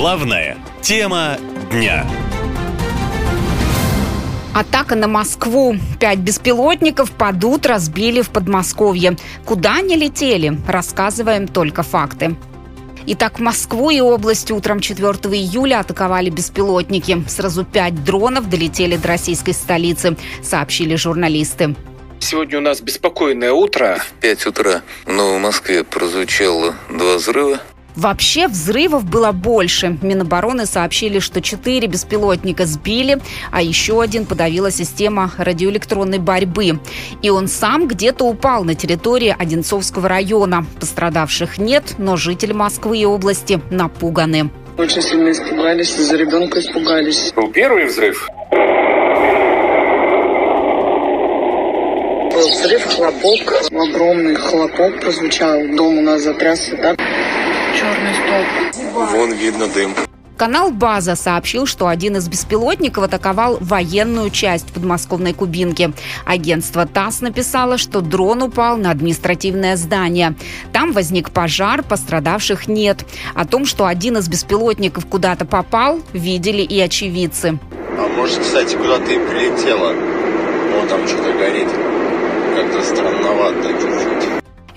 Главная тема дня. Атака на Москву. Пять беспилотников под утро сбили в Подмосковье. Куда они летели? Рассказываем только факты. Итак, Москву и область утром 4 июля атаковали беспилотники. Сразу пять дронов долетели до российской столицы, сообщили журналисты. Сегодня у нас беспокойное утро. В 5 утра но в Москве прозвучало два взрыва. Вообще взрывов было больше. Минобороны сообщили, что четыре беспилотника сбили, а еще один подавила система радиоэлектронной борьбы. И он сам где-то упал на территории Одинцовского района. Пострадавших нет, но жители Москвы и области напуганы. Очень сильно испугались, за ребенка испугались. Был первый взрыв. Взрыв, хлопок, огромный хлопок прозвучал. Дом у нас затрясся так. Черный столб. Вон видно дым. Канал «База» сообщил, что один из беспилотников атаковал военную часть подмосковной Кубинки. Агентство ТАСС написало, что дрон упал на административное здание. Там возник пожар, пострадавших нет. О том, что один из беспилотников куда-то попал, видели и очевидцы. А может, кстати, куда-то и прилетело. Вот там что-то горит. Как-то странновато.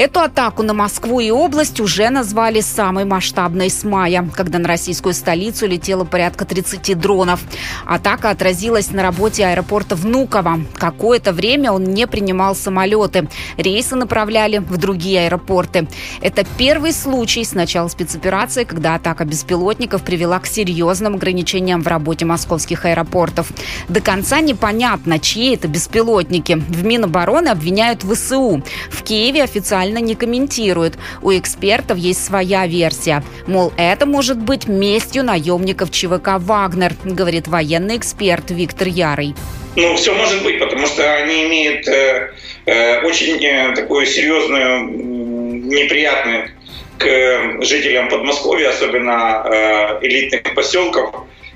Эту атаку на Москву и область уже назвали самой масштабной с мая, когда на российскую столицу летело порядка 30 дронов. Атака отразилась на работе аэропорта Внуково. Какое-то время он не принимал самолеты. Рейсы направляли в другие аэропорты. Это первый случай с начала спецоперации, когда атака беспилотников привела к серьезным ограничениям в работе московских аэропортов. До конца непонятно, чьи это беспилотники. В Минобороны обвиняют ВСУ. В Киеве официально не комментируют. У экспертов есть своя версия. Мол, это может быть местью наемников ЧВК «Вагнер», говорит военный эксперт Виктор Ярый. Ну, все может быть, потому что они имеют э, э, очень э, такую серьезную, неприятную к жителям Подмосковья, особенно э, элитных поселков.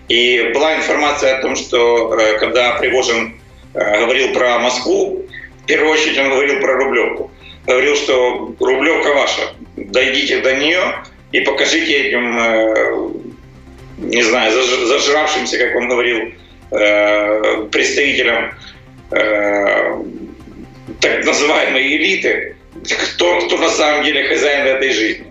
И была информация о том, что э, когда Пригожин э, говорил про Москву, в первую очередь он говорил про Рублевку. Говорил, что Рублевка ваша, дойдите до нее и покажите этим, э, не знаю, заж- зажравшимся, как он говорил, э, представителям э, так называемой элиты, кто, кто на самом деле хозяин этой жизни.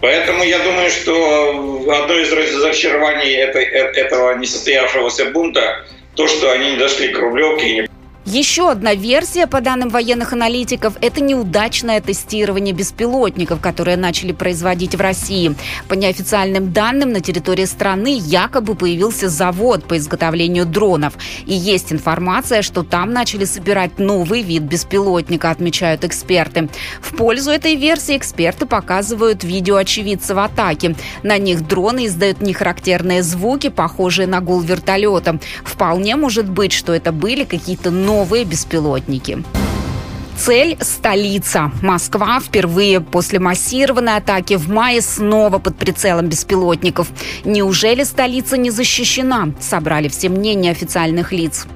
Поэтому я думаю, что одно из разочарований этого несостоявшегося бунта то, что они не дошли к Рублевке и не Еще одна версия, по данным военных аналитиков, это неудачное тестирование беспилотников, которые начали производить в России. По неофициальным данным, на территории страны якобы появился завод по изготовлению дронов. И есть информация, что там начали собирать новый вид беспилотника, отмечают эксперты. В пользу этой версии эксперты показывают видео очевидцев атаки. На них дроны издают нехарактерные звуки, похожие на гул вертолета. Вполне может быть, что это были какие-то новые беспилотники. Цель – столица. Москва впервые после массированной атаки в мае снова под прицелом беспилотников. Неужели столица не защищена? Собрали все мнения официальных лиц.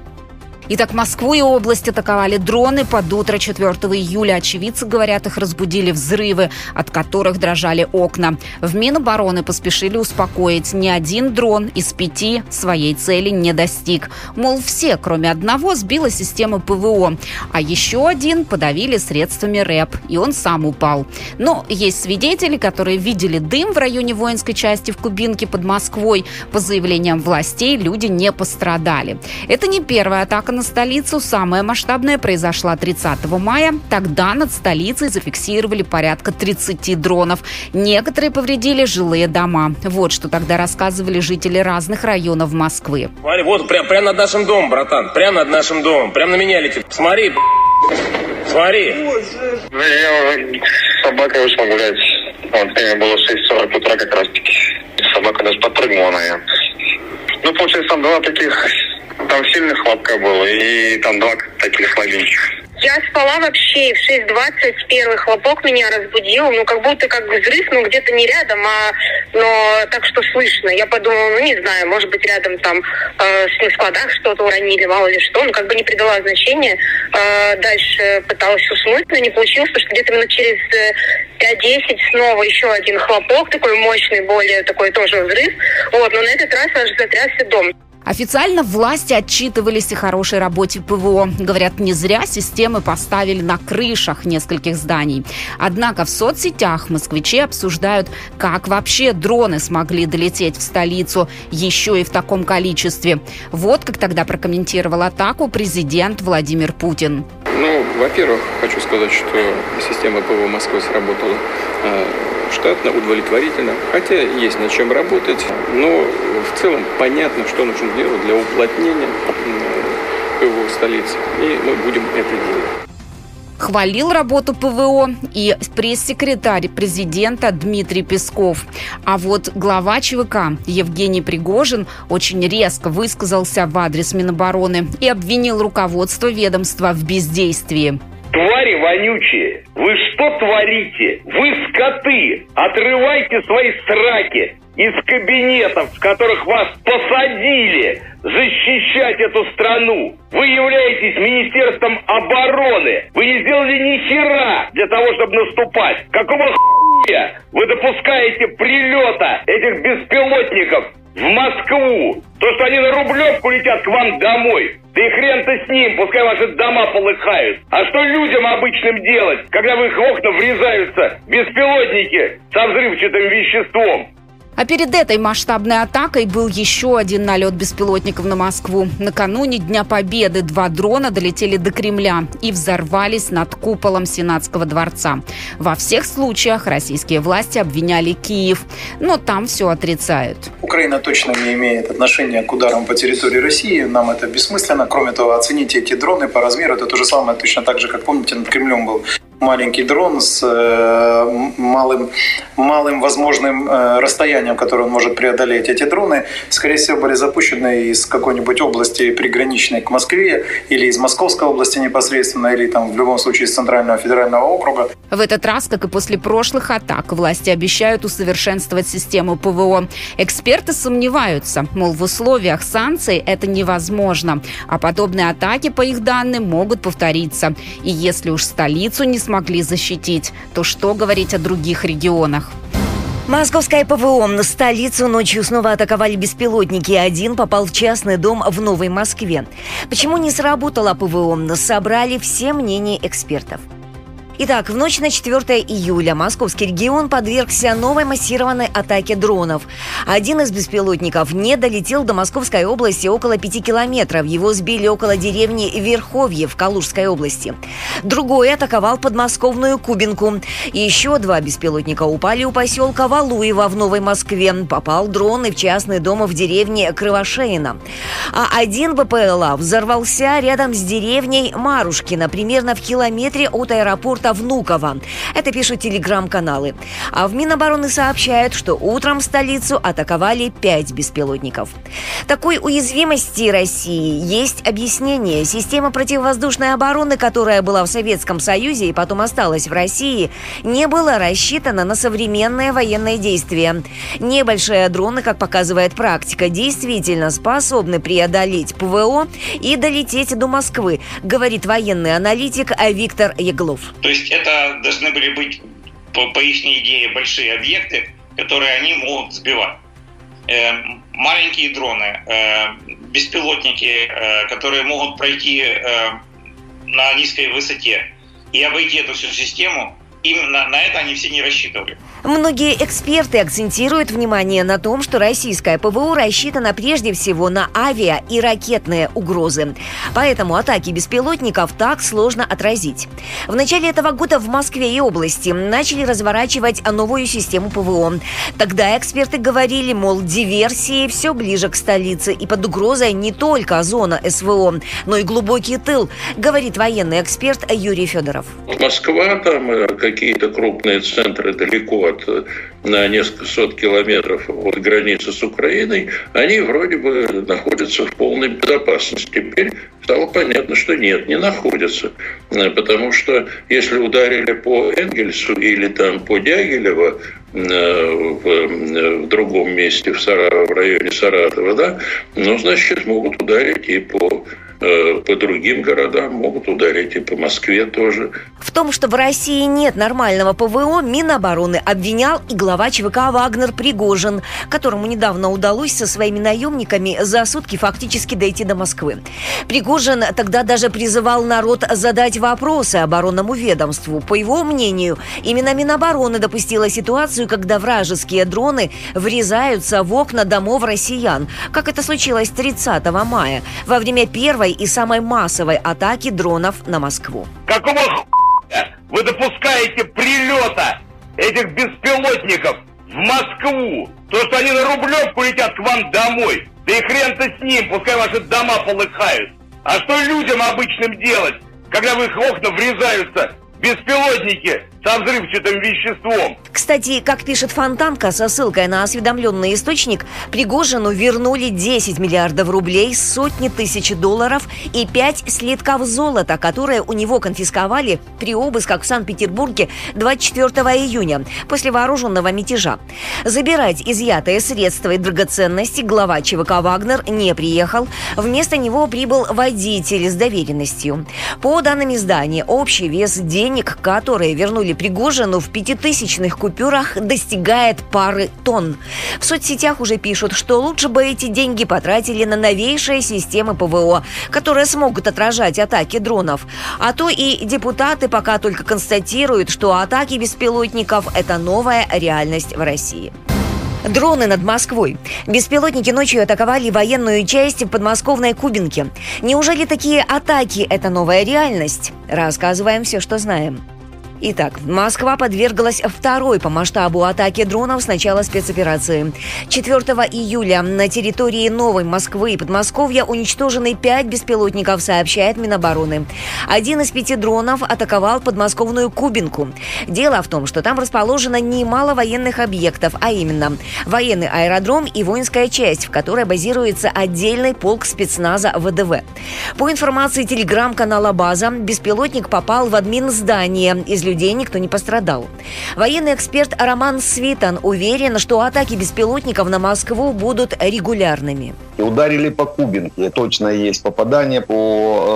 Итак, Москву и область атаковали дроны под утро 4 июля. Очевидцы говорят, их разбудили взрывы, от которых дрожали окна. В Минобороны поспешили успокоить. Ни один дрон из пяти своей цели не достиг. Мол, все, кроме одного, сбила система ПВО. А еще один подавили средствами РЭП, и он сам упал. Но есть свидетели, которые видели дым в районе воинской части в Кубинке под Москвой. По заявлениям властей, люди не пострадали. Это не первая атака на столицу. Самая масштабная произошла 30 мая. Тогда над столицей зафиксировали порядка 30 дронов. Некоторые повредили жилые дома. Вот что тогда рассказывали жители разных районов Москвы. Смотри, вот прям, прям над нашим домом, братан. Прям над нашим домом. Прям на меня летит. Смотри, смотри. Я с собакой вышел гулять. Вот, время было 6.40 утра как раз таки. Собака даже подпрыгнула, наверное. Ну, получается, там два таких, там сильных хлопка было, и там два таких слабеньких. Я спала вообще, и в 6.20 первый хлопок меня разбудил, ну, как будто как взрыв, ну, где-то не рядом, а, но так что слышно. Я подумала, ну, не знаю, может быть, рядом там э, на складах что-то уронили, мало ли что, ну, как бы не придала значения. Э, дальше пыталась уснуть, но не получилось, потому что где-то минут через 5-10 снова еще один хлопок, такой мощный, более такой тоже взрыв. Вот, но на этот раз аж затрясся дом. Официально власти отчитывались о хорошей работе ПВО. Говорят, не зря системы поставили на крышах нескольких зданий. Однако в соцсетях москвичи обсуждают, как вообще дроны смогли долететь в столицу еще и в таком количестве. Вот как тогда прокомментировал атаку президент Владимир Путин. Ну, во-первых, хочу сказать, что система ПВО Москвы сработала э, штатно, удовлетворительно, хотя есть над чем работать, но в целом понятно, что нужно делать для уплотнения ПВО в столице, и мы будем это делать хвалил работу ПВО и пресс-секретарь президента Дмитрий Песков. А вот глава ЧВК Евгений Пригожин очень резко высказался в адрес Минобороны и обвинил руководство ведомства в бездействии. Твари вонючие, вы что творите? Вы скоты! Отрывайте свои сраки из кабинетов, в которых вас посадили защищать эту страну. Вы являетесь Министерством обороны. Вы не сделали ни хера для того, чтобы наступать. Какого хуя вы допускаете прилета этих беспилотников в Москву? То, что они на Рублевку летят к вам домой. Да и хрен-то с ним, пускай ваши дома полыхают. А что людям обычным делать, когда в их окна врезаются беспилотники со взрывчатым веществом? А перед этой масштабной атакой был еще один налет беспилотников на Москву. Накануне Дня Победы два дрона долетели до Кремля и взорвались над куполом Сенатского дворца. Во всех случаях российские власти обвиняли Киев, но там все отрицают. Украина точно не имеет отношения к ударам по территории России. Нам это бессмысленно. Кроме того, оцените эти дроны по размеру. Это то же самое, точно так же, как помните, над Кремлем был маленький дрон с э, малым, малым возможным э, расстоянием, которое он может преодолеть. Эти дроны, скорее всего, были запущены из какой-нибудь области приграничной к Москве или из Московской области непосредственно, или там в любом случае из Центрального федерального округа. В этот раз, как и после прошлых атак, власти обещают усовершенствовать систему ПВО. Эксперты сомневаются, мол, в условиях санкций это невозможно, а подобные атаки, по их данным, могут повториться. И если уж столицу не смогли защитить, то что говорить о других регионах? Московская ПВО на столицу ночью снова атаковали беспилотники. Один попал в частный дом в Новой Москве. Почему не сработала ПВО? Собрали все мнения экспертов. Итак, в ночь на 4 июля московский регион подвергся новой массированной атаке дронов. Один из беспилотников не долетел до Московской области около 5 километров. Его сбили около деревни Верховье в Калужской области. Другой атаковал подмосковную Кубинку. Еще два беспилотника упали у поселка Валуева в Новой Москве. Попал дрон и в частный дом в деревне Кривошеина. А один БПЛА взорвался рядом с деревней Марушкина, примерно в километре от аэропорта аэропорта Внуково. Это пишут телеграм-каналы. А в Минобороны сообщают, что утром столицу атаковали пять беспилотников. Такой уязвимости России есть объяснение. Система противовоздушной обороны, которая была в Советском Союзе и потом осталась в России, не была рассчитана на современные военные действия. Небольшие дроны, как показывает практика, действительно способны преодолеть ПВО и долететь до Москвы, говорит военный аналитик Виктор Яглов. То есть есть это должны были быть, по, по их идее, большие объекты, которые они могут сбивать. Э, маленькие дроны, э, беспилотники, э, которые могут пройти э, на низкой высоте и обойти эту всю систему, именно на это они все не рассчитывали. Многие эксперты акцентируют внимание на том, что российская ПВО рассчитана прежде всего на авиа и ракетные угрозы. Поэтому атаки беспилотников так сложно отразить. В начале этого года в Москве и области начали разворачивать новую систему ПВО. Тогда эксперты говорили, мол, диверсии все ближе к столице и под угрозой не только зона СВО, но и глубокий тыл, говорит военный эксперт Юрий Федоров. Москва там, э, как какие-то крупные центры далеко от на несколько сот километров от границы с Украиной, они вроде бы находятся в полной безопасности. Теперь стало понятно, что нет, не находятся. Потому что если ударили по Энгельсу или там по Дягилево, в, в другом месте, в, Сара, в районе Саратова, да, ну, значит, могут ударить и по Э, по другим городам, могут ударить и по Москве тоже. В том, что в России нет нормального ПВО, Минобороны обвинял и глава ЧВК «Вагнер» Пригожин, которому недавно удалось со своими наемниками за сутки фактически дойти до Москвы. Пригожин тогда даже призывал народ задать вопросы оборонному ведомству. По его мнению, именно Минобороны допустила ситуацию, когда вражеские дроны врезаются в окна домов россиян, как это случилось 30 мая, во время первой первой и самой массовой атаки дронов на Москву. Какого хуя вы допускаете прилета этих беспилотников в Москву? То, что они на Рублевку летят к вам домой. Да и хрен-то с ним, пускай ваши дома полыхают. А что людям обычным делать, когда в их окна врезаются беспилотники со взрывчатым веществом. Кстати, как пишет Фонтанка со ссылкой на осведомленный источник, Пригожину вернули 10 миллиардов рублей, сотни тысяч долларов и 5 слитков золота, которые у него конфисковали при обысках в Санкт-Петербурге 24 июня после вооруженного мятежа. Забирать изъятые средства и драгоценности глава ЧВК «Вагнер» не приехал. Вместо него прибыл водитель с доверенностью. По данным издания, общий вес денег, которые вернули Юлии Пригожину в пятитысячных купюрах достигает пары тонн. В соцсетях уже пишут, что лучше бы эти деньги потратили на новейшие системы ПВО, которые смогут отражать атаки дронов. А то и депутаты пока только констатируют, что атаки беспилотников – это новая реальность в России. Дроны над Москвой. Беспилотники ночью атаковали военную часть в подмосковной Кубинке. Неужели такие атаки – это новая реальность? Рассказываем все, что знаем. Итак, Москва подверглась второй по масштабу атаке дронов с начала спецоперации. 4 июля на территории Новой Москвы и Подмосковья уничтожены пять беспилотников, сообщает Минобороны. Один из пяти дронов атаковал подмосковную Кубинку. Дело в том, что там расположено немало военных объектов, а именно военный аэродром и воинская часть, в которой базируется отдельный полк спецназа ВДВ. По информации телеграм-канала «База», беспилотник попал в админ здания из людей никто не пострадал. Военный эксперт Роман Свитан уверен, что атаки беспилотников на Москву будут регулярными. И ударили по Кубинке. Точно есть попадания по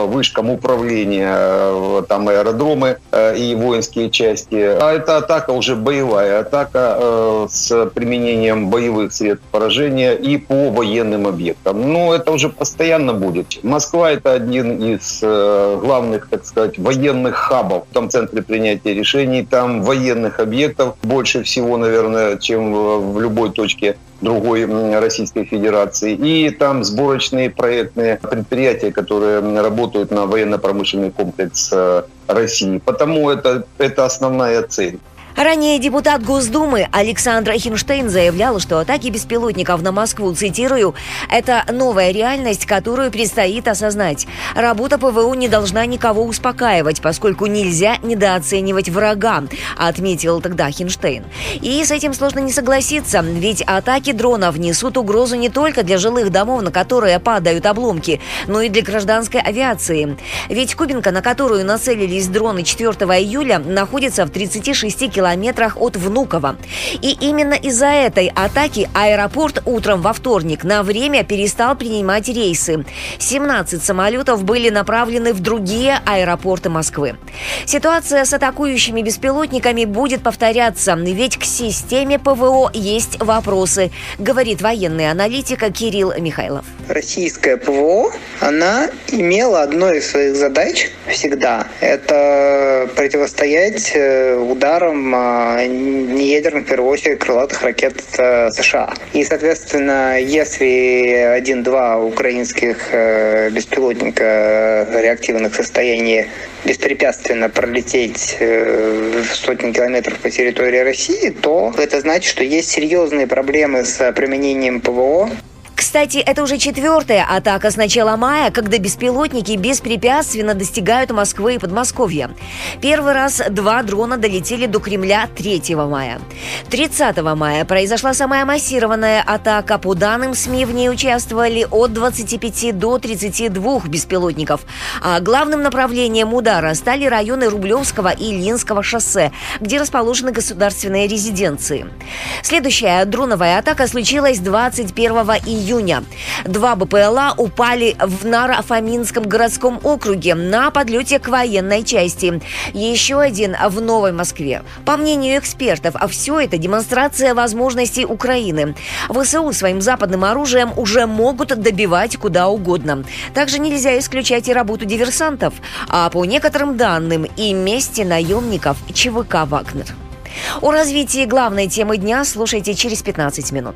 э, вышкам управления, э, там аэродромы э, и воинские части. А это атака уже боевая, атака с применением боевых средств поражения и по военным объектам. Но это уже постоянно будет. Москва это один из главных, так сказать, военных хабов в том центре принятия принятия решений. Там военных объектов больше всего, наверное, чем в любой точке другой Российской Федерации. И там сборочные проектные предприятия, которые работают на военно-промышленный комплекс э, России. Потому это, это основная цель. Ранее депутат Госдумы Александр Хинштейн заявлял, что атаки беспилотников на Москву, цитирую, «это новая реальность, которую предстоит осознать. Работа ПВО не должна никого успокаивать, поскольку нельзя недооценивать врага», отметил тогда Хинштейн. И с этим сложно не согласиться, ведь атаки дронов несут угрозу не только для жилых домов, на которые падают обломки, но и для гражданской авиации. Ведь Кубинка, на которую нацелились дроны 4 июля, находится в 36 километрах километрах от Внуково. И именно из-за этой атаки аэропорт утром во вторник на время перестал принимать рейсы. 17 самолетов были направлены в другие аэропорты Москвы. Ситуация с атакующими беспилотниками будет повторяться, ведь к системе ПВО есть вопросы, говорит военный аналитик Кирилл Михайлов. Российская ПВО, она имела одной из своих задач всегда. Это противостоять э, ударам неядерных, в первую очередь, крылатых ракет э, США. И, соответственно, если один-два украинских э, беспилотника реактивных состояний беспрепятственно пролететь э, сотни километров по территории России, то это значит, что есть серьезные проблемы с применением ПВО Кстати, это уже четвертая атака с начала мая, когда беспилотники беспрепятственно достигают Москвы и Подмосковья. Первый раз два дрона долетели до Кремля 3 мая. 30 мая произошла самая массированная атака. По данным СМИ, в ней участвовали от 25 до 32 беспилотников. А главным направлением удара стали районы Рублевского и Ильинского шоссе, где расположены государственные резиденции. Следующая дроновая атака случилась 21 июня. Два БПЛА упали в Наро-Фоминском городском округе на подлете к военной части. Еще один в Новой Москве. По мнению экспертов, а все это демонстрация возможностей Украины. ВСУ своим западным оружием уже могут добивать куда угодно. Также нельзя исключать и работу диверсантов. А по некоторым данным и мести наемников ЧВК «Вагнер». О развитии главной темы дня слушайте через 15 минут.